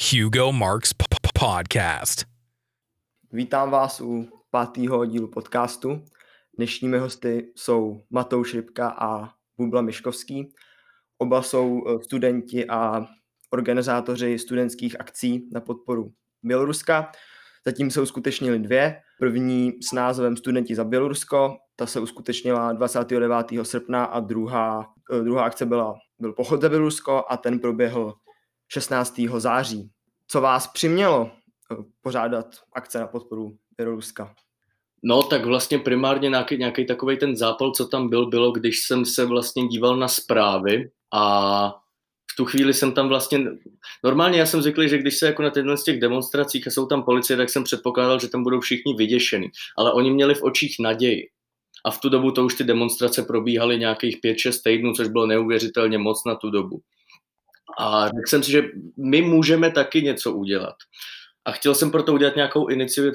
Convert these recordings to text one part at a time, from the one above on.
Hugo Marks p- p- Podcast. Vítám vás u pátého dílu podcastu. Dnešními hosty jsou Matouš Rybka a Bubla Miškovský. Oba jsou eh, studenti a organizátoři studentských akcí na podporu Běloruska. Zatím se uskutečnily dvě. První s názvem Studenti za Bělorusko. Ta se uskutečnila 29. srpna a druhá, eh, druhá akce byla, byl pochod za Bělorusko a ten proběhl 16. září. Co vás přimělo eh, pořádat akce na podporu Běloruska? No, tak vlastně primárně nějaký, nějaký takový ten zápal, co tam byl, bylo, když jsem se vlastně díval na zprávy a v tu chvíli jsem tam vlastně, normálně já jsem zvyklý, že když se jako na těchto z těch demonstracích a jsou tam policie, tak jsem předpokládal, že tam budou všichni vyděšeni, ale oni měli v očích naději. A v tu dobu to už ty demonstrace probíhaly nějakých 5-6 týdnů, což bylo neuvěřitelně moc na tu dobu. A řekl jsem si, že my můžeme taky něco udělat. A chtěl jsem proto udělat nějakou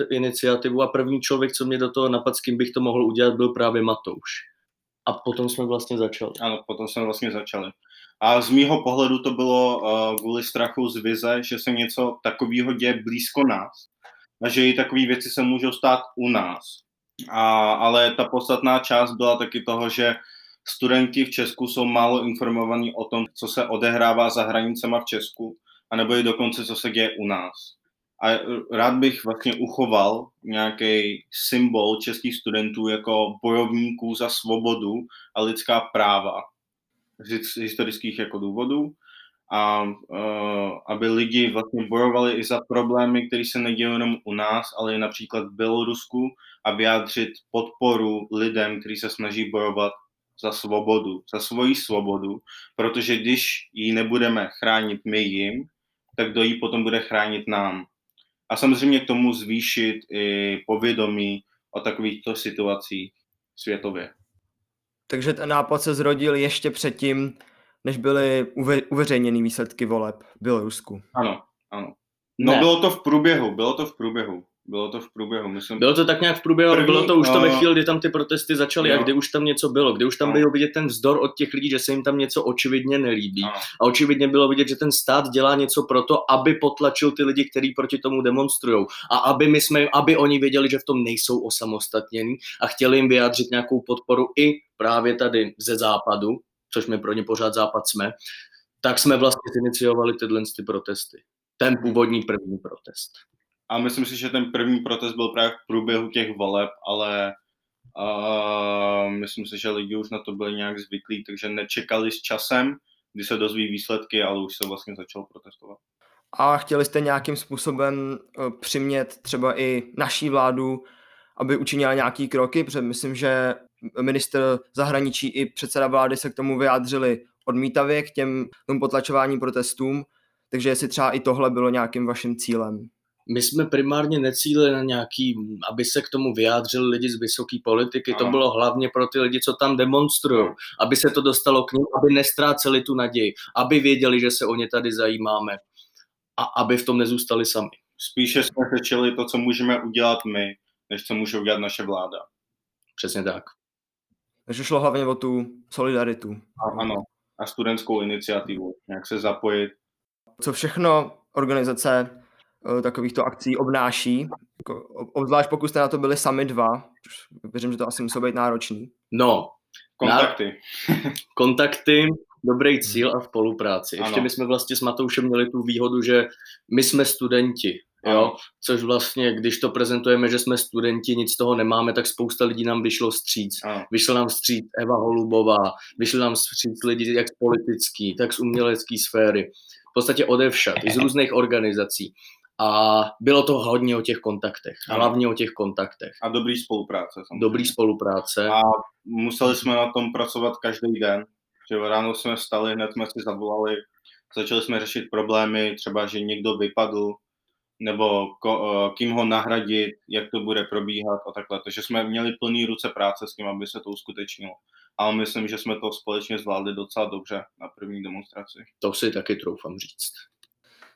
iniciativu a první člověk, co mě do toho napadl, s kým bych to mohl udělat, byl právě Matouš. A potom jsme vlastně začali. Ano, potom jsme vlastně začali. A z mýho pohledu to bylo uh, kvůli strachu z vize, že se něco takového děje blízko nás. A že i takové věci se můžou stát u nás. A, ale ta podstatná část byla taky toho, že studenti v Česku jsou málo informovaní o tom, co se odehrává za hranicema v Česku, anebo i dokonce, co se děje u nás. A rád bych vlastně uchoval nějaký symbol českých studentů jako bojovníků za svobodu a lidská práva z historických jako důvodů a uh, aby lidi vlastně bojovali i za problémy, které se nedějí jenom u nás, ale i například v Bělorusku a vyjádřit podporu lidem, kteří se snaží bojovat za svobodu, za svoji svobodu, protože když ji nebudeme chránit my jim, tak kdo ji potom bude chránit nám. A samozřejmě k tomu zvýšit i povědomí o takovýchto situacích světově. Takže ten nápad se zrodil ještě předtím, než byly uve- uveřejněny výsledky voleb v Bělorusku. Ano, ano. No ne. bylo to v průběhu, bylo to v průběhu. Bylo to v průběhu, myslím. Bylo to tak nějak v průběhu, První, bylo to už to ve chvíli, kdy tam ty protesty začaly jo. a kdy už tam něco bylo, kdy už tam no. bylo vidět ten vzdor od těch lidí, že se jim tam něco očividně nelíbí. No. A očividně bylo vidět, že ten stát dělá něco pro to, aby potlačil ty lidi, kteří proti tomu demonstrují. A aby, my jsme, aby oni věděli, že v tom nejsou osamostatnění a chtěli jim vyjádřit nějakou podporu i právě tady ze západu, což my pro ně pořád západ jsme, tak jsme vlastně iniciovali tyhle ty protesty. Ten původní první protest. A myslím si, že ten první protest byl právě v průběhu těch voleb, ale uh, myslím si, že lidi už na to byli nějak zvyklí, takže nečekali s časem, kdy se dozví výsledky, ale už se vlastně začal protestovat. A chtěli jste nějakým způsobem uh, přimět třeba i naší vládu, aby učinila nějaký kroky, protože myslím, že minister zahraničí i předseda vlády se k tomu vyjádřili odmítavě k těm tomu potlačování protestům, takže jestli třeba i tohle bylo nějakým vaším cílem my jsme primárně necílili na nějaký, aby se k tomu vyjádřili lidi z vysoké politiky, to bylo hlavně pro ty lidi, co tam demonstrují, aby se to dostalo k ním, aby nestráceli tu naději, aby věděli, že se o ně tady zajímáme a aby v tom nezůstali sami. Spíše jsme řečili to, co můžeme udělat my, než co může udělat naše vláda. Přesně tak. Takže šlo hlavně o tu solidaritu. A, ano, a studentskou iniciativu, jak se zapojit. Co všechno organizace takovýchto akcí obnáší, jako, obzvlášť pokud jste na to byli sami dva, věřím, že to asi muselo být náročný. No, kontakty. kontakty, dobrý cíl a spolupráci. Ještě ano. my jsme vlastně s Matoušem měli tu výhodu, že my jsme studenti, jo, což vlastně, když to prezentujeme, že jsme studenti, nic z toho nemáme, tak spousta lidí nám vyšlo stříc. Ano. Vyšla nám stříc Eva Holubová, vyšli nám stříc lidi jak z politický, tak z umělecké sféry. V podstatě odevšad, i z různých organizací. A bylo to hodně o těch kontaktech, hlavně o těch kontaktech. A dobrý spolupráce. Samozřejmě. Dobrý spolupráce. A museli jsme na tom pracovat každý den. Že ráno jsme vstali, hned jsme si zavolali, začali jsme řešit problémy, třeba, že někdo vypadl, nebo ko, eh, kým ho nahradit, jak to bude probíhat a takhle. Takže jsme měli plný ruce práce s tím, aby se to uskutečnilo. Ale myslím, že jsme to společně zvládli docela dobře na první demonstraci. To si taky troufám říct.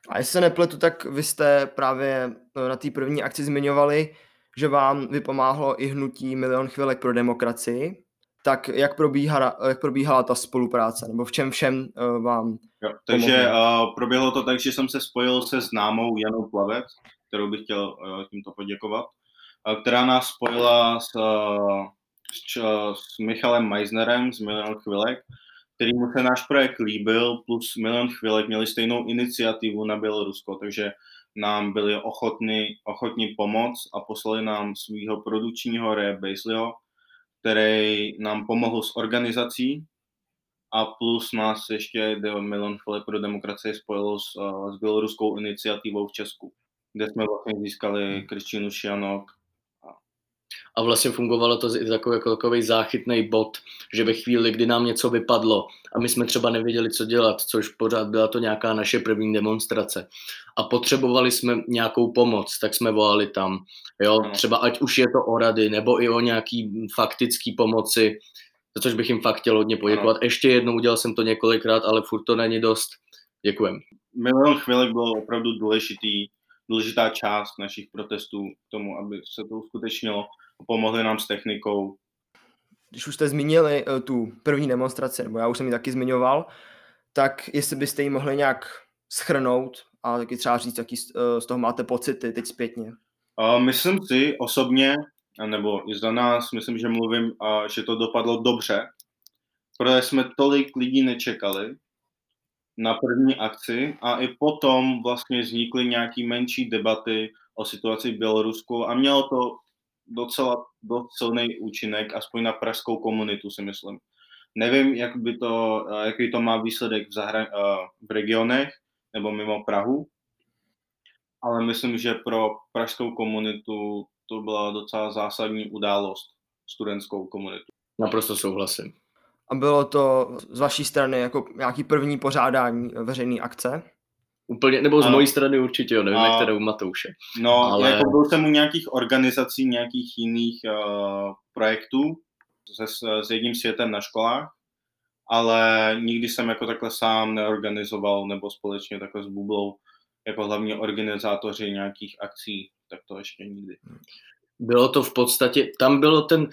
A jestli se nepletu, tak vy jste právě no, na té první akci zmiňovali, že vám vypomáhlo i hnutí Milion chvilek pro demokracii. tak jak, probíhala, jak probíhala ta spolupráce, nebo v čem všem uh, vám jo, Takže uh, proběhlo to tak, že jsem se spojil se známou Janou Plavec, kterou bych chtěl uh, tímto poděkovat, uh, která nás spojila s, uh, s, s Michalem Meisnerem z Milion chvilek, kterýmu se náš projekt líbil, plus Milion chvilek měli stejnou iniciativu na Bělorusko, takže nám byli ochotni, ochotni pomoct a poslali nám svého produkčního Ray Basleyho, který nám pomohl s organizací a plus nás ještě Milion chvilek pro demokracii spojilo s, s běloruskou iniciativou v Česku, kde jsme vlastně získali Kristinu Šianok a vlastně fungovalo to takový, jako takový záchytný bod, že ve chvíli, kdy nám něco vypadlo a my jsme třeba nevěděli, co dělat, což pořád byla to nějaká naše první demonstrace a potřebovali jsme nějakou pomoc, tak jsme volali tam. Jo, třeba ať už je to o rady, nebo i o nějaký faktický pomoci, za což bych jim fakt chtěl hodně poděkovat. Ještě jednou udělal jsem to několikrát, ale furt to není dost. Děkujem. Milion chvílek bylo opravdu důležitý, důležitá část našich protestů k tomu, aby se to uskutečnilo pomohli nám s technikou. Když už jste zmínili uh, tu první demonstraci, nebo já už jsem ji taky zmiňoval, tak jestli byste ji mohli nějak schrnout a taky třeba říct, jaký z toho máte pocity teď zpětně. Myslím si osobně, nebo i za nás, myslím, že mluvím, že to dopadlo dobře, protože jsme tolik lidí nečekali na první akci a i potom vlastně vznikly nějaký menší debaty o situaci v Bělorusku a mělo to docela dost silný účinek, aspoň na pražskou komunitu si myslím. Nevím, jak by to, eh, jaký to má výsledek v, zahra- eh, v regionech nebo mimo Prahu, ale myslím, že pro pražskou komunitu to byla docela zásadní událost, studentskou komunitu. Naprosto souhlasím. A bylo to z vaší strany jako nějaký první pořádání veřejné akce? Úplně, nebo z mojí strany určitě, jo, nevím, a, jak teda u Matouše. No, ale... jako byl jsem u nějakých organizací, nějakých jiných uh, projektů se, s jedním světem na školách, ale nikdy jsem jako takhle sám neorganizoval nebo společně takhle s Bublou jako hlavní organizátoři nějakých akcí, tak to ještě nikdy. Bylo to v podstatě, tam bylo ten,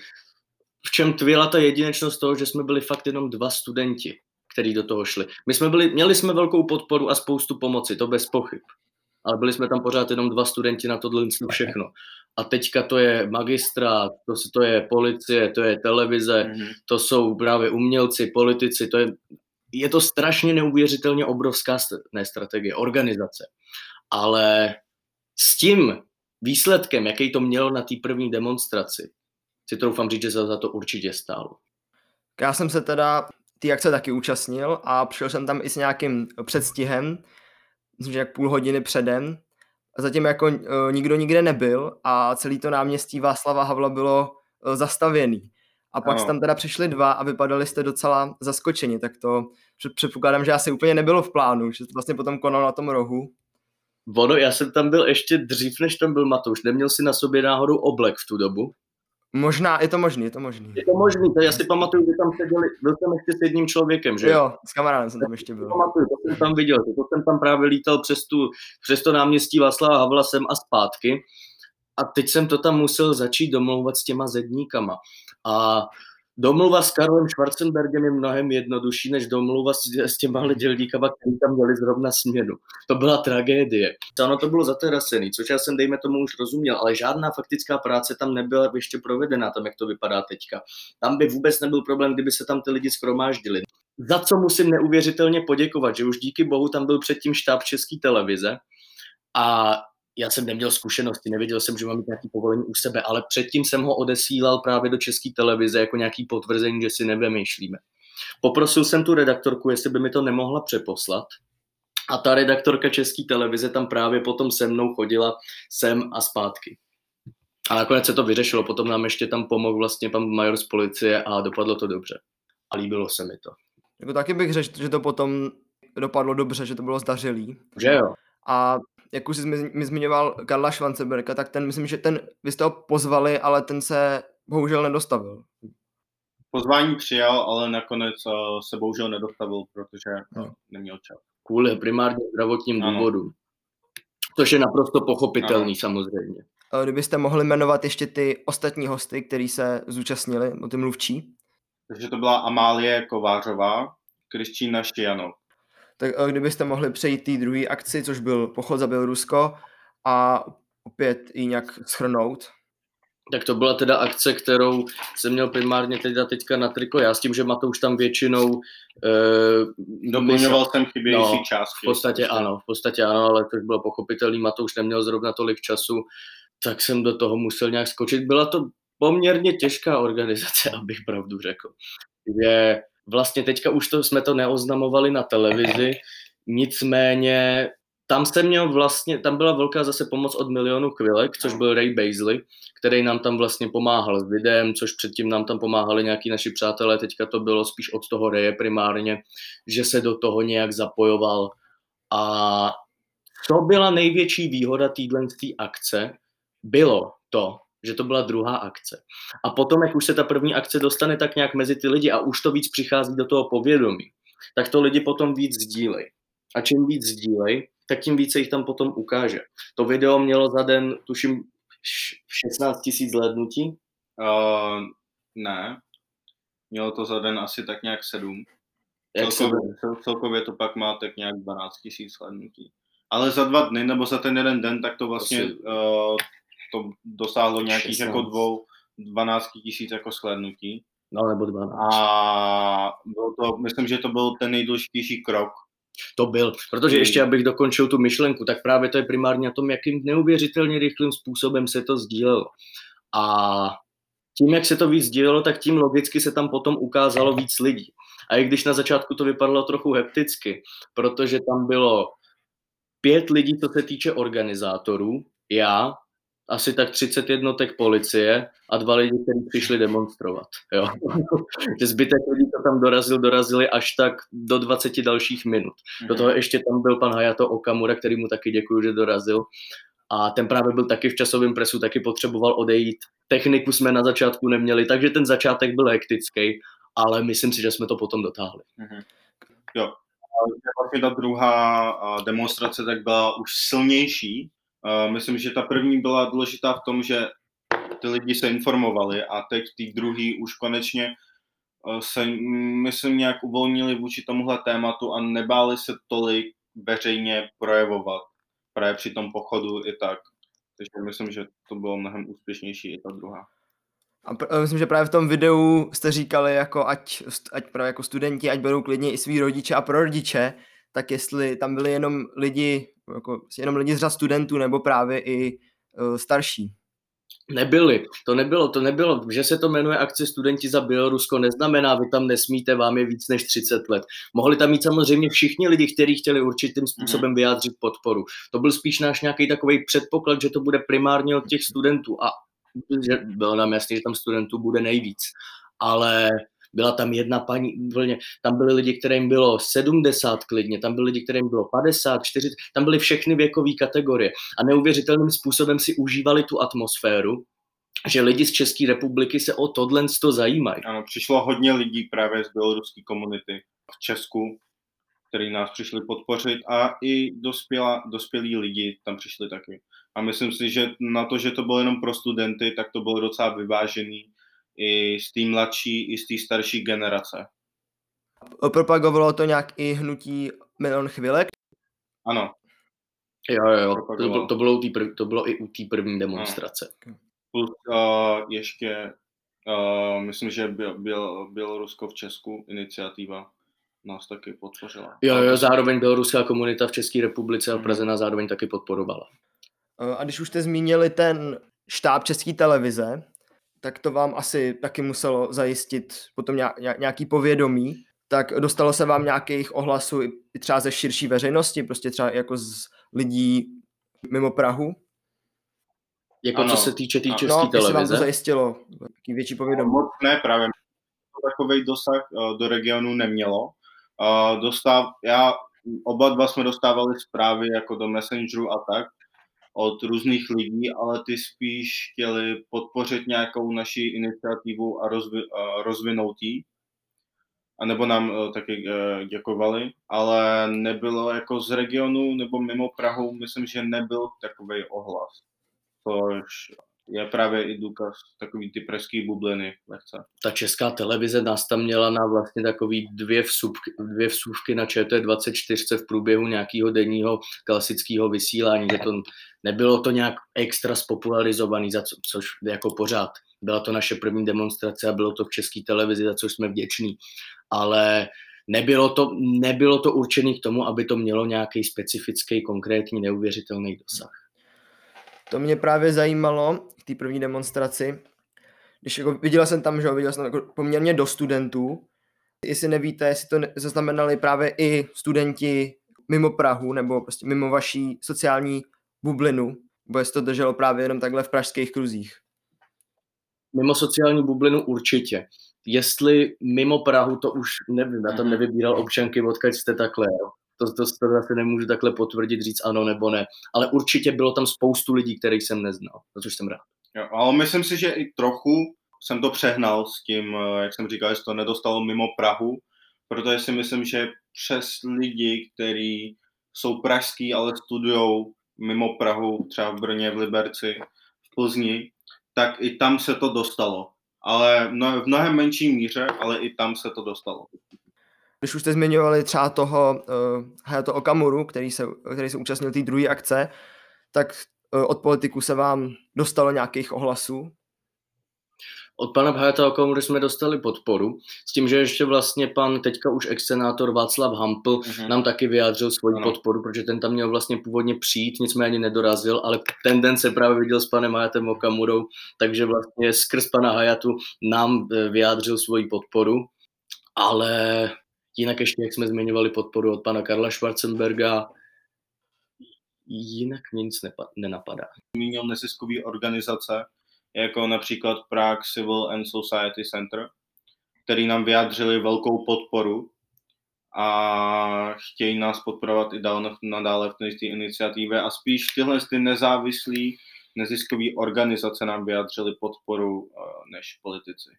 v čem tvěla ta jedinečnost toho, že jsme byli fakt jenom dva studenti který do toho šli. My jsme byli, měli jsme velkou podporu a spoustu pomoci, to bez pochyb. Ale byli jsme tam pořád jenom dva studenti na tohle všechno. A teďka to je magistrát, to, to je policie, to je televize, mm-hmm. to jsou právě umělci, politici, to je, je to strašně neuvěřitelně obrovská ne strategie, organizace. Ale s tím výsledkem, jaký to mělo na té první demonstraci, si troufám říct, že za to určitě stálo. Já jsem se teda ty akce taky účastnil a přišel jsem tam i s nějakým předstihem, myslím, že jak půl hodiny předem. A zatím jako uh, nikdo nikde nebyl a celý to náměstí Václava Havla bylo uh, zastavěný. A pak jste tam teda přišli dva a vypadali jste docela zaskočeni, tak to předpokládám, že asi úplně nebylo v plánu, že to vlastně potom konal na tom rohu. Ono, já jsem tam byl ještě dřív, než tam byl Matouš. Neměl si na sobě náhodou oblek v tu dobu? Možná, je to možný, je to možný. Je to možný, to já si pamatuju, že tam seděli, byl jsem ještě s jedním člověkem, že? Jo, s kamarádem jsem tam ještě byl. Pamatuju, to jsem tam viděl, to jsem tam právě lítal přes, tu, přes to náměstí Václava Havla sem a zpátky. A teď jsem to tam musel začít domlouvat s těma zedníkama. A domluva s Karlem Schwarzenbergem je mnohem jednodušší, než domluva s, s těma dělníkama, kteří tam měli zrovna směnu. To byla tragédie. Ono to bylo zaterasený, což já jsem, dejme tomu, už rozuměl, ale žádná faktická práce tam nebyla ještě provedená, tam, jak to vypadá teďka. Tam by vůbec nebyl problém, kdyby se tam ty lidi schromáždili. Za co musím neuvěřitelně poděkovat, že už díky bohu tam byl předtím štáb České televize a já jsem neměl zkušenosti, nevěděl jsem, že mám mít nějaký povolení u sebe, ale předtím jsem ho odesílal právě do české televize jako nějaký potvrzení, že si nevymýšlíme. Poprosil jsem tu redaktorku, jestli by mi to nemohla přeposlat. A ta redaktorka české televize tam právě potom se mnou chodila sem a zpátky. A nakonec se to vyřešilo, potom nám ještě tam pomohl vlastně pan major z policie a dopadlo to dobře. A líbilo se mi to. Jako taky bych řekl, že to potom dopadlo dobře, že to bylo zdařilý. Že jo. A jak už jsi mi zmiňoval Karla Schwanzenberga, tak ten, myslím, že ten, vy jste ho pozvali, ale ten se bohužel nedostavil. Pozvání přijal, ale nakonec uh, se bohužel nedostavil, protože no. neměl čas. Kvůli primárně zdravotním ano. důvodům. Což je naprosto pochopitelný ano. samozřejmě. Kdybyste mohli jmenovat ještě ty ostatní hosty, kteří se zúčastnili, o ty mluvčí? Takže to byla Amálie Kovářová, Kristýna Štijanov. Tak eh, kdybyste mohli přejít té druhé akci, což byl pochod za Bělorusko a opět ji nějak schrnout. Tak to byla teda akce, kterou jsem měl primárně teda teďka na triko já s tím, že Matouš tam většinou... Uh, Doplňoval jsem chybějící no, částky. V podstatě ano, v podstatě ano, ale to bylo pochopitelný, Matouš neměl zrovna tolik času, tak jsem do toho musel nějak skočit. Byla to poměrně těžká organizace, abych pravdu řekl. Je vlastně teďka už to, jsme to neoznamovali na televizi, nicméně tam jsem měl vlastně, tam byla velká zase pomoc od milionu kvilek, což byl Ray Baisley, který nám tam vlastně pomáhal s videem, což předtím nám tam pomáhali nějaký naši přátelé, teďka to bylo spíš od toho Raye primárně, že se do toho nějak zapojoval. A to byla největší výhoda téhle akce, bylo to, že to byla druhá akce. A potom, jak už se ta první akce dostane tak nějak mezi ty lidi a už to víc přichází do toho povědomí, tak to lidi potom víc sdílej. A čím víc sdílej, tak tím více jich tam potom ukáže. To video mělo za den, tuším, 16 tisíc zhlédnutí? Uh, ne. Mělo to za den asi tak nějak 7. Celkově, celkově to pak má tak nějak 12 tisíc zhlédnutí. Ale za dva dny nebo za ten jeden den, tak to vlastně uh, to dosáhlo nějakých 16. jako dvou, 12 tisíc jako shlédnutí. No, nebo 12. A bylo to, myslím, že to byl ten nejdůležitější krok. To byl, protože ještě abych dokončil tu myšlenku, tak právě to je primárně o tom, jakým neuvěřitelně rychlým způsobem se to sdílelo. A tím, jak se to víc sdílelo, tak tím logicky se tam potom ukázalo víc lidí. A i když na začátku to vypadalo trochu hekticky, protože tam bylo pět lidí, co se týče organizátorů, já, asi tak 30 jednotek policie a dva lidi, kteří přišli demonstrovat. Jo. zbytek lidí, co tam dorazil, dorazili až tak do 20 dalších minut. Do toho ještě tam byl pan Hayato Okamura, který mu taky děkuji, že dorazil. A ten právě byl taky v časovém presu, taky potřeboval odejít. Techniku jsme na začátku neměli, takže ten začátek byl hektický, ale myslím si, že jsme to potom dotáhli. Mm-hmm. Jo, vlastně ta druhá demonstrace tak byla už silnější, myslím, že ta první byla důležitá v tom, že ty lidi se informovali a teď ty druhý už konečně eh, se, myslím, nějak uvolnili vůči tomuhle tématu a nebáli se tolik veřejně projevovat právě při tom pochodu i tak. Takže myslím, že to bylo mnohem úspěšnější i ta druhá. A pr- myslím, že právě v tom videu jste říkali, jako ať, ať právě jako studenti, ať berou klidně i svý rodiče a prorodiče, tak jestli tam byli jenom lidi jako jenom lidi z řad studentů nebo právě i uh, starší? Nebyli, to nebylo, to nebylo, že se to jmenuje akce Studenti za Bělorusko, neznamená, vy tam nesmíte, vám je víc než 30 let. Mohli tam mít samozřejmě všichni lidi, kteří chtěli určitým způsobem mhm. vyjádřit podporu. To byl spíš náš nějaký takový předpoklad, že to bude primárně od těch studentů a že bylo nám jasné, že tam studentů bude nejvíc. Ale byla tam jedna paní, úplně, tam byli lidi, kterým bylo 70 klidně, tam byli lidi, kterým bylo 50, 40, tam byly všechny věkové kategorie a neuvěřitelným způsobem si užívali tu atmosféru, že lidi z České republiky se o tohle to zajímají. Ano, přišlo hodně lidí právě z běloruské komunity v Česku, který nás přišli podpořit a i dospěla, dospělí lidi tam přišli taky. A myslím si, že na to, že to bylo jenom pro studenty, tak to bylo docela vyvážený i z té mladší, i z té starší generace. Propagovalo to nějak i hnutí Milion chvilek? Ano. Jo, jo, jo. To, bylo, to, bylo, prv, to bylo i u té první demonstrace. No. Plus uh, ještě, uh, myslím, že byl, byl, Bělorusko v Česku iniciativa nás taky podpořila. Jo, jo, zároveň běloruská komunita v České republice a v mhm. Praze nás zároveň taky podporovala. A když už jste zmínili ten štáb České televize, tak to vám asi taky muselo zajistit potom nějaký povědomí. Tak dostalo se vám nějakých ohlasů i třeba ze širší veřejnosti, prostě třeba jako z lidí mimo Prahu? Jako ano. co se týče té tý české no, televize? vám to zajistilo taký větší povědomí? Moc ne, právě takový dosah uh, do regionu nemělo. Uh, dostav, já, oba dva jsme dostávali zprávy jako do Messengeru a tak, od různých lidí, ale ty spíš chtěli podpořit nějakou naši iniciativu a, rozvi, a rozvinout ji, a nebo nám uh, taky uh, děkovali, ale nebylo jako z regionu nebo mimo Prahu, myslím, že nebyl takový ohlas, což je právě i důkaz takový ty pražský bubliny lehce. Ta česká televize nás tam měla na vlastně takový dvě vsuvky, dvě vsuvky na ČT24 v průběhu nějakého denního klasického vysílání, že to nebylo to nějak extra spopularizovaný, za co, což jako pořád. Byla to naše první demonstrace a bylo to v české televizi, za což jsme vděční. Ale nebylo to, nebylo to určené k tomu, aby to mělo nějaký specifický, konkrétní, neuvěřitelný dosah. To mě právě zajímalo v té první demonstraci. Když jako viděl jsem tam, že jo, viděl jsem tam jako poměrně do studentů. Jestli nevíte, jestli to zaznamenali právě i studenti mimo Prahu nebo prostě mimo vaší sociální bublinu, nebo jestli to drželo právě jenom takhle v pražských kruzích. Mimo sociální bublinu určitě. Jestli mimo Prahu, to už nevím, já tam nevybíral občanky, odkud jste takhle. Jo to, to, to zase nemůžu takhle potvrdit, říct ano nebo ne. Ale určitě bylo tam spoustu lidí, kterých jsem neznal, za což jsem rád. Jo, ale myslím si, že i trochu jsem to přehnal s tím, eh, jak jsem říkal, že to nedostalo mimo Prahu, protože si myslím, že přes lidi, kteří jsou pražský, ale studují mimo Prahu, třeba v Brně, v Liberci, v Plzni, tak i tam se to dostalo. Ale v mnohem menší míře, ale i tam se to dostalo. Když už jste zmiňovali třeba toho uh, Hayato Okamuru, který se, který se účastnil té druhé akce, tak uh, od politiku se vám dostalo nějakých ohlasů? Od pana Hayata Okamuru jsme dostali podporu, s tím, že ještě vlastně pan teďka už excenátor Václav Hampl uh-huh. nám taky vyjádřil svoji uh-huh. podporu, protože ten tam měl vlastně původně přijít, nicméně ani nedorazil, ale ten den se právě viděl s panem Hayatem Okamurou, takže vlastně skrz pana Hayatu nám eh, vyjádřil svoji podporu, ale Jinak ještě, jak jsme zmiňovali, podporu od pana Karla Schwarzenberga, jinak mě nic nenapadá. Zmínil neziskové organizace, jako například Prague Civil and Society Center, který nám vyjádřili velkou podporu a chtějí nás podporovat i dál nadále v té iniciativě a spíš tyhle ty nezávislé neziskové organizace nám vyjádřili podporu eh, než politici.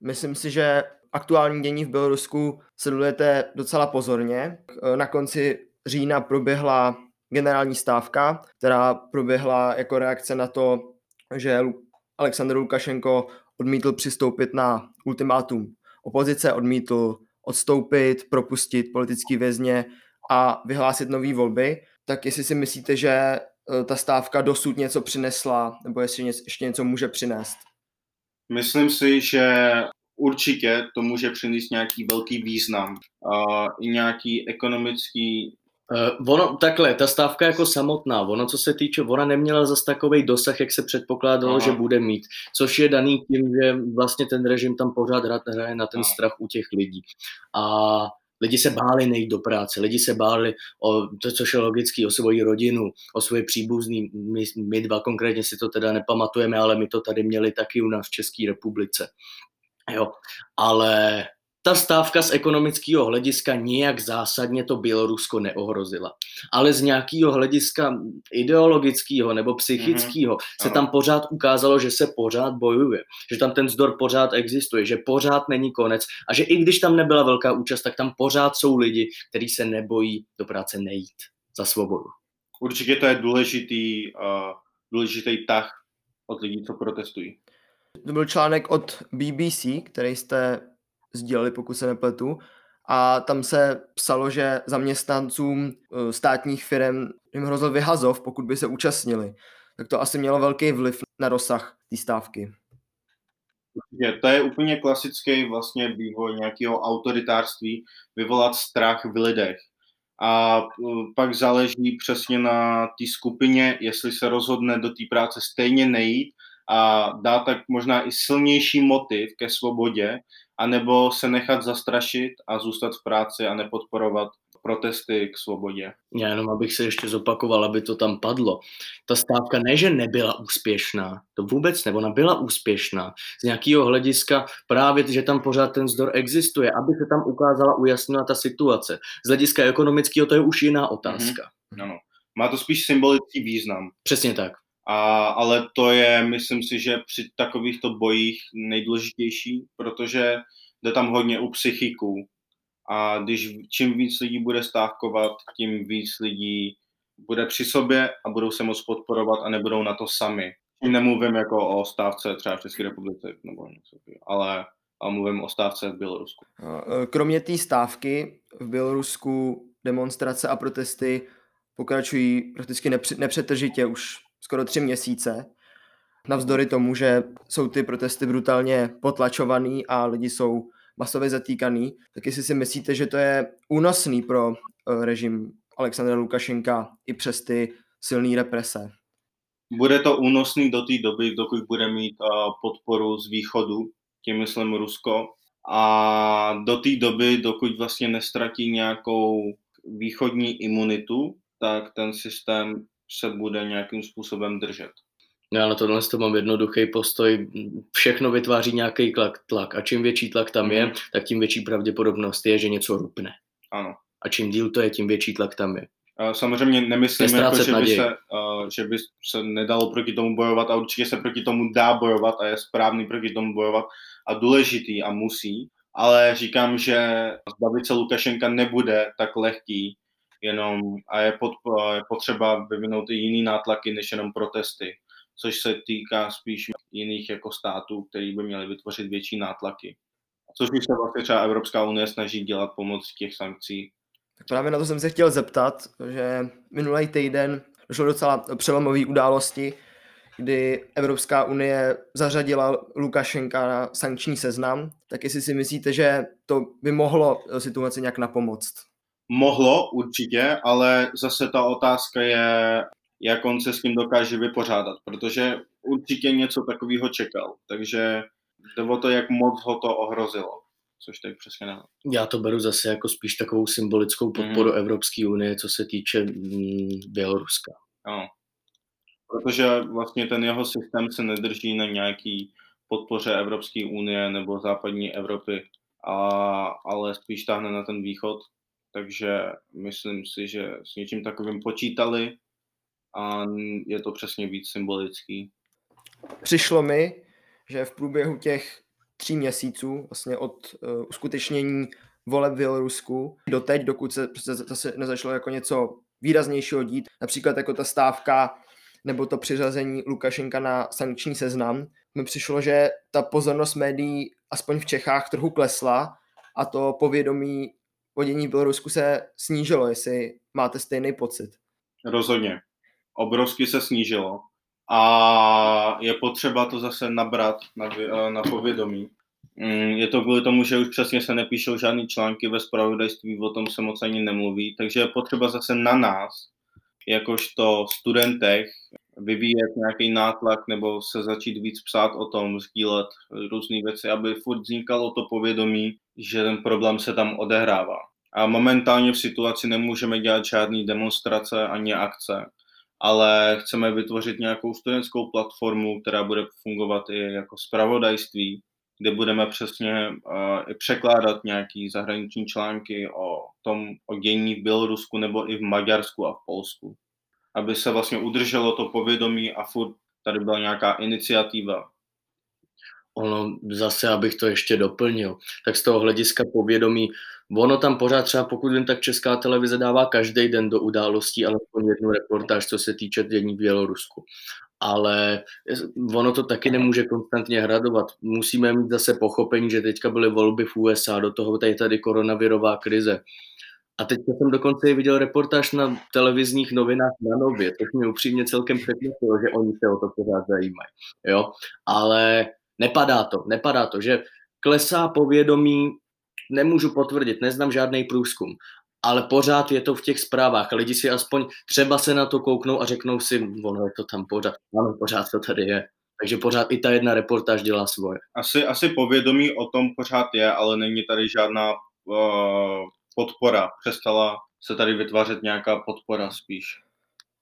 Myslím si, že aktuální dění v Bělorusku sledujete docela pozorně. Na konci října proběhla generální stávka, která proběhla jako reakce na to, že Aleksandr Lukašenko odmítl přistoupit na ultimátum opozice, odmítl odstoupit, propustit politický vězně a vyhlásit nové volby. Tak jestli si myslíte, že e, ta stávka dosud něco přinesla, nebo jestli ještě něco může přinést? Myslím si, že určitě to může přinést nějaký velký význam a i nějaký ekonomický Uh, ono, takhle, ta stávka jako samotná, ono co se týče, ona neměla zase takový dosah, jak se předpokládalo, Aha. že bude mít, což je daný tím, že vlastně ten režim tam pořád hraje na ten Aha. strach u těch lidí. A lidi se báli nejít do práce, lidi se báli o to, což je logický, o svoji rodinu, o svoje příbuzný. My, my dva konkrétně si to teda nepamatujeme, ale my to tady měli taky u nás v České republice. Jo. Ale ta stávka z ekonomického hlediska nijak zásadně to Bělorusko neohrozila. Ale z nějakého hlediska ideologického nebo psychického mm-hmm. se tam pořád ukázalo, že se pořád bojuje, že tam ten zdor pořád existuje, že pořád není konec a že i když tam nebyla velká účast, tak tam pořád jsou lidi, kteří se nebojí do práce nejít za svobodu. Určitě to je důležitý, uh, důležitý tah od lidí, co protestují. To byl článek od BBC, který jste sdíleli, pokud se nepletu. A tam se psalo, že zaměstnancům eh, státních firm jim hrozil vyhazov, pokud by se účastnili. Tak to asi mělo velký vliv na rozsah té stávky. To je úplně klasický vlastně vývoj nějakého autoritářství, vyvolat strach v lidech. A eh, pak záleží přesně na té skupině, jestli se rozhodne do té práce stejně nejít a dá tak možná i silnější motiv ke svobodě, anebo se nechat zastrašit a zůstat v práci a nepodporovat protesty k svobodě. Já jenom abych se ještě zopakoval, aby to tam padlo. Ta stávka ne, že nebyla úspěšná, to vůbec ne, ona byla úspěšná. Z nějakého hlediska právě, že tam pořád ten zdor existuje, aby se tam ukázala, ujasnila ta situace. Z hlediska ekonomického to je už jiná otázka. Mm-hmm. Ano. Má to spíš symbolický význam. Přesně tak. A, ale to je, myslím si, že při takovýchto bojích nejdůležitější, protože jde tam hodně u psychiků. A když čím víc lidí bude stávkovat, tím víc lidí bude při sobě a budou se moc podporovat a nebudou na to sami. nemluvím jako o stávce třeba v České republice, nebo něco, ale, ale mluvím o stávce v Bělorusku. E, kromě té stávky v Bělorusku demonstrace a protesty pokračují prakticky nepřetržitě už skoro tři měsíce. Navzdory tomu, že jsou ty protesty brutálně potlačovaný a lidi jsou masově zatýkaný, tak jestli si myslíte, že to je únosný pro e, režim Alexandra Lukašenka i přes ty silné represe? Bude to únosný do té doby, dokud bude mít uh, podporu z východu, tím myslím Rusko, a do té doby, dokud vlastně nestratí nějakou východní imunitu, tak ten systém se bude nějakým způsobem držet. No ale tohle to mám jednoduchý postoj. Všechno vytváří nějaký tlak, tlak a čím větší tlak tam je, mhm. tak tím větší pravděpodobnost je, že něco rupne. Ano. A čím díl to je, tím větší tlak tam je. Samozřejmě nemyslím, jako, že, by se, uh, že by se nedalo proti tomu bojovat a určitě se proti tomu dá bojovat a je správný proti tomu bojovat a důležitý a musí, ale říkám, že zbavit se Lukašenka nebude tak lehký, jenom a je, pod, je potřeba vyvinout i jiný nátlaky než jenom protesty, což se týká spíš jiných jako států, který by měli vytvořit větší nátlaky. Což už se vlastně třeba Evropská unie snaží dělat pomocí těch sankcí tak právě na to jsem se chtěl zeptat, že minulý týden došlo docela přelomové události, kdy Evropská unie zařadila Lukašenka na sankční seznam, tak jestli si myslíte, že to by mohlo situaci nějak napomoct? Mohlo určitě, ale zase ta otázka je, jak on se s tím dokáže vypořádat, protože určitě něco takového čekal, takže jde o to, jak moc ho to ohrozilo což teď přesně ne. Já to beru zase jako spíš takovou symbolickou podporu mm. Evropské unie, co se týče mm, Běloruska. Ano. Protože vlastně ten jeho systém se nedrží na nějaký podpoře Evropské unie nebo západní Evropy, a, ale spíš táhne na ten východ. Takže myslím si, že s něčím takovým počítali a je to přesně víc symbolický. Přišlo mi, že v průběhu těch tří měsíců vlastně od uh, uskutečnění voleb v Bělorusku do teď, dokud se zase nezačalo jako něco výraznějšího dít, například jako ta stávka nebo to přiřazení Lukašenka na sankční seznam, mi přišlo, že ta pozornost médií aspoň v Čechách trochu klesla a to povědomí o dění v Bělorusku se snížilo, jestli máte stejný pocit. Rozhodně. Obrovsky se snížilo a je potřeba to zase nabrat na, eh, na povědomí. Mm, je to kvůli tomu, že už přesně se nepíšou žádný články ve spravodajství, o tom se moc ani nemluví, takže je potřeba zase na nás, jakožto studentech, vyvíjet nějaký nátlak nebo se začít víc psát o tom, sdílet různé věci, aby furt vznikalo to povědomí, že ten problém se tam odehrává. A momentálně v situaci nemůžeme dělat žádné demonstrace ani akce, ale chceme vytvořit nějakou studentskou platformu, která bude fungovat i jako spravodajství, kde budeme přesně uh, překládat nějaký zahraniční články o tom, o dění v Bělorusku nebo i v Maďarsku a v Polsku. Aby se vlastně udrželo to povědomí a furt tady byla nějaká iniciativa. Ono zase, abych to ještě doplnil, tak z toho hlediska povědomí Ono tam pořád třeba, pokud vím, tak česká televize dává každý den do událostí alespoň jednu reportáž, co se týče dění v Bělorusku. Ale ono to taky nemůže konstantně hradovat. Musíme mít zase pochopení, že teďka byly volby v USA, do toho tady tady koronavirová krize. A teď jsem dokonce i viděl reportáž na televizních novinách na Nově, což mě upřímně celkem překvapilo, že oni se o to pořád zajímají. Jo? Ale nepadá to, nepadá to, že klesá povědomí nemůžu potvrdit, neznám žádný průzkum, ale pořád je to v těch zprávách lidi si aspoň třeba se na to kouknou a řeknou si, ono je to tam pořád, ano, pořád to tady je. Takže pořád i ta jedna reportáž dělá svoje. Asi, asi povědomí o tom pořád je, ale není tady žádná uh, podpora. Přestala se tady vytvářet nějaká podpora spíš.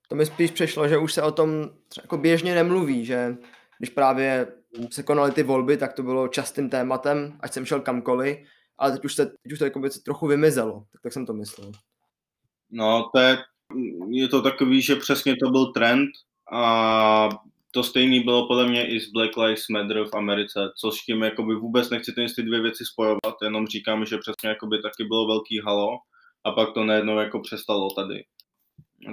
To mi spíš přešlo, že už se o tom jako běžně nemluví, že když právě se konaly ty volby, tak to bylo častým tématem, ať jsem šel kamkoliv ale teď už, se, teď už to jako trochu vymizelo, tak, tak jsem to myslel. No, to je, je to takový, že přesně to byl trend a to stejný bylo podle mě i s Black Lives Matter v Americe, což tím jakoby vůbec nechci ty dvě věci spojovat, jenom říkám, že přesně jakoby taky bylo velký halo a pak to najednou jako přestalo tady.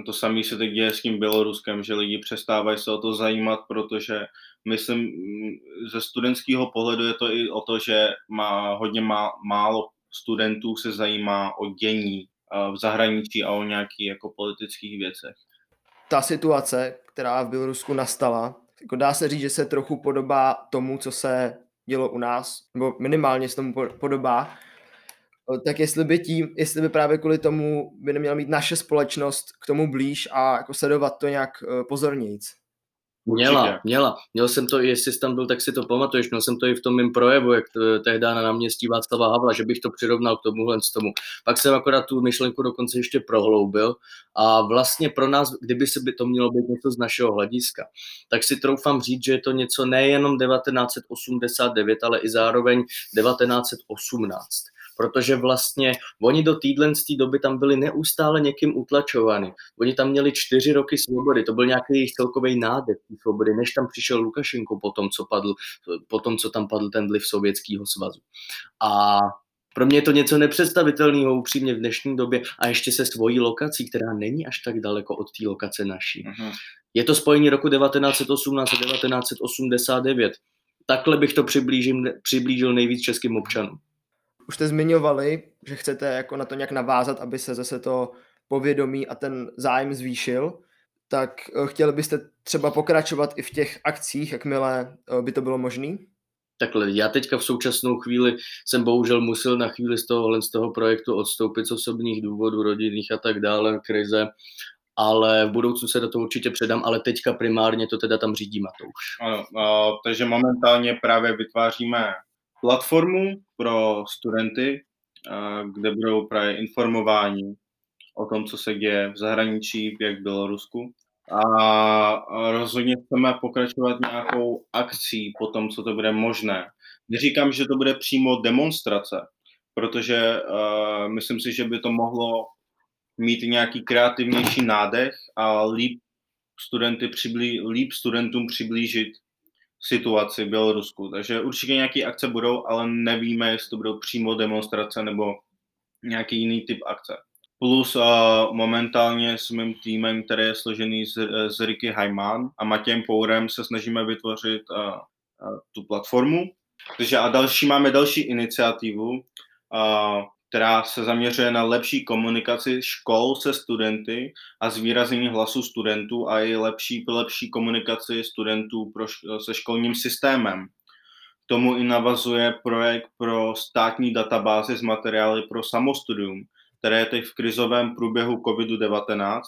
to samé se teď děje s tím Běloruskem, že lidi přestávají se o to zajímat, protože myslím, ze studentského pohledu je to i o to, že má hodně má, málo studentů se zajímá o dění v zahraničí a o nějakých jako politických věcech. Ta situace, která v Bělorusku nastala, jako dá se říct, že se trochu podobá tomu, co se dělo u nás, nebo minimálně se tomu podobá, tak jestli by tím, jestli by právě kvůli tomu by neměla mít naše společnost k tomu blíž a jako sledovat to nějak eh, pozornějíc. Měla, Určitě. měla. Měl jsem to, jestli jsi tam byl, tak si to pamatuješ, měl jsem to i v tom mém projevu, jak to, tehdy na náměstí Václava Havla, že bych to přirovnal k tomuhle z tomu. Pak jsem akorát tu myšlenku dokonce ještě prohloubil a vlastně pro nás, kdyby se by to mělo být něco z našeho hlediska, tak si troufám říct, že je to něco nejenom 1989, ale i zároveň 1918 protože vlastně oni do téhle doby tam byli neustále někým utlačovány. Oni tam měli čtyři roky svobody, to byl nějaký jejich celkový nádech svobody, než tam přišel Lukašenko po tom, co, padl, po tom, co tam padl ten vliv Sovětského svazu. A pro mě je to něco nepředstavitelného upřímně v dnešní době a ještě se svojí lokací, která není až tak daleko od té lokace naší. Uh-huh. Je to spojení roku 1918 a 1989. Takhle bych to přiblížil, přiblížil nejvíc českým občanům už jste zmiňovali, že chcete jako na to nějak navázat, aby se zase to povědomí a ten zájem zvýšil, tak eh, chtěli byste třeba pokračovat i v těch akcích, jakmile eh, by to bylo možné? Takhle, já teďka v současnou chvíli jsem bohužel musel na chvíli z tohohle z toho projektu odstoupit z osobních důvodů, rodinných a tak dále, krize, ale v budoucnu se do toho určitě předám, ale teďka primárně to teda tam řídí Matouš. Ano, a, takže momentálně právě vytváříme platformu pro studenty, kde budou právě informováni o tom, co se děje v zahraničí, jak v Bělorusku. A rozhodně chceme pokračovat nějakou akcí po tom, co to bude možné. Neříkám, že to bude přímo demonstrace, protože uh, myslím si, že by to mohlo mít nějaký kreativnější nádech a líp, studenty přiblí, líp studentům přiblížit situaci v Bělorusku. Takže určitě nějaké akce budou, ale nevíme, jestli to budou přímo demonstrace nebo nějaký jiný typ akce. Plus uh, momentálně s mým týmem, který je složený z, z Ricky Hajman a Matějem Pourem se snažíme vytvořit uh, uh, tu platformu. Takže a další máme další iniciativu, uh, která se zaměřuje na lepší komunikaci škol se studenty a zvýraznění hlasu studentů a i lepší, lepší komunikaci studentů pro, se školním systémem. K tomu i navazuje projekt pro státní databázy z materiály pro samostudium, které je teď v krizovém průběhu COVID-19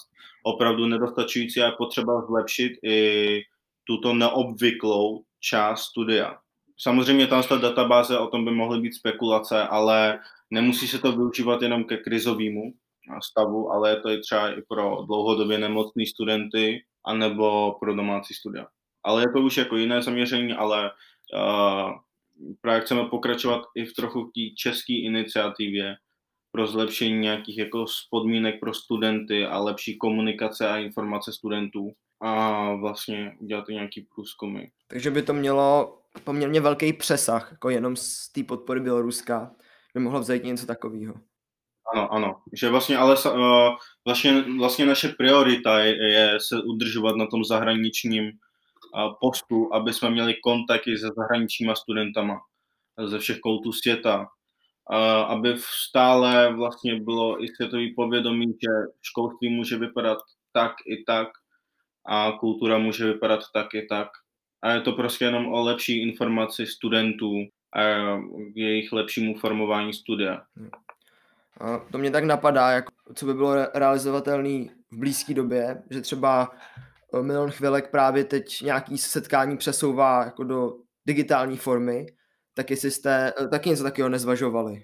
opravdu nedostačující a je potřeba zlepšit i tuto neobvyklou část studia. Samozřejmě tam ta databáze, o tom by mohly být spekulace, ale nemusí se to využívat jenom ke krizovému stavu, ale je to i třeba i pro dlouhodobě nemocný studenty anebo pro domácí studia. Ale je to už jako jiné zaměření, ale uh, právě chceme pokračovat i v trochu té české iniciativě pro zlepšení nějakých jako podmínek pro studenty a lepší komunikace a informace studentů a vlastně udělat nějaký průzkumy. Takže by to mělo poměrně velký přesah, jako jenom z té podpory Běloruska, by mohlo vzejít něco takového. Ano, ano. Že vlastně, ale uh, vlastně, vlastně naše priorita je, je se udržovat na tom zahraničním uh, postu, aby jsme měli kontakty se zahraničníma studentama ze všech koutů světa, uh, aby stále vlastně bylo i světový povědomí, že školství může vypadat tak i tak a kultura může vypadat tak i tak. A je to prostě jenom o lepší informaci studentů a k jejich lepšímu formování studia. A to mě tak napadá, jak, co by bylo realizovatelné v blízké době, že třeba eh, Milion chvilek právě teď nějaký setkání přesouvá jako do digitální formy, tak jestli jste eh, taky něco takového nezvažovali.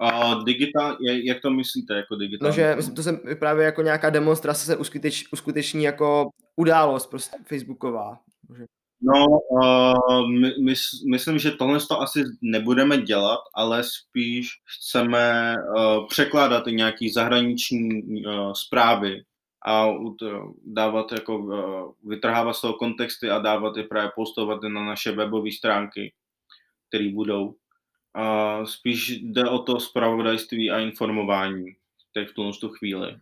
A digitál, jak to myslíte jako digitální? No, že to se právě jako nějaká demonstrace se uskuteč, uskuteční jako událost prostě facebooková. No, uh, my, my, myslím, že tohle to asi nebudeme dělat, ale spíš chceme uh, překládat nějaký zahraniční uh, zprávy a dávat jako, uh, vytrhávat z toho kontexty a dávat je právě postovat na naše webové stránky, které budou. Uh, spíš jde o to zpravodajství a informování teď v tu chvíli.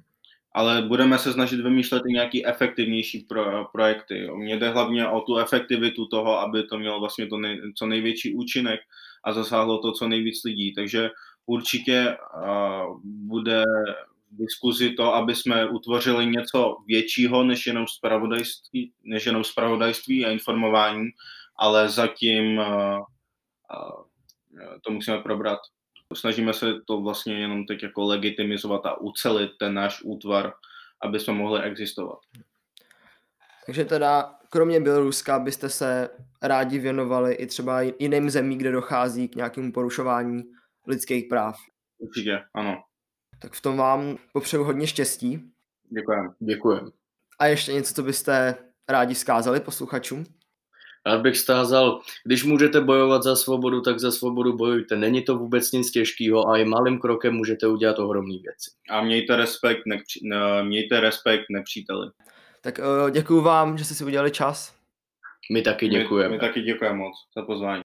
Ale budeme se snažit vymýšlet i nějaký efektivnější pro, projekty. Mně jde hlavně o tu efektivitu toho, aby to mělo vlastně to nej, co největší účinek a zasáhlo to co nejvíc lidí. Takže určitě uh, bude diskuzi to, aby jsme utvořili něco většího než jenom spravodajství, než jenom spravodajství a informování, ale zatím uh, uh, to musíme probrat. Snažíme se to vlastně jenom teď jako legitimizovat a ucelit ten náš útvar, aby jsme mohli existovat. Takže teda, kromě Běloruska, byste se rádi věnovali i třeba jiným zemí, kde dochází k nějakému porušování lidských práv. Určitě, ano. Tak v tom vám popřeju hodně štěstí. Děkujem. Děkujem. A ještě něco, co byste rádi zkázali posluchačům? Rád bych stázal, když můžete bojovat za svobodu, tak za svobodu bojujte. Není to vůbec nic těžkého a i malým krokem můžete udělat ohromné věci. A mějte respekt, nepři, mějte respekt nepříteli. Tak uh, děkuji vám, že jste si udělali čas. My taky děkujeme. My, my taky děkujeme moc za pozvání.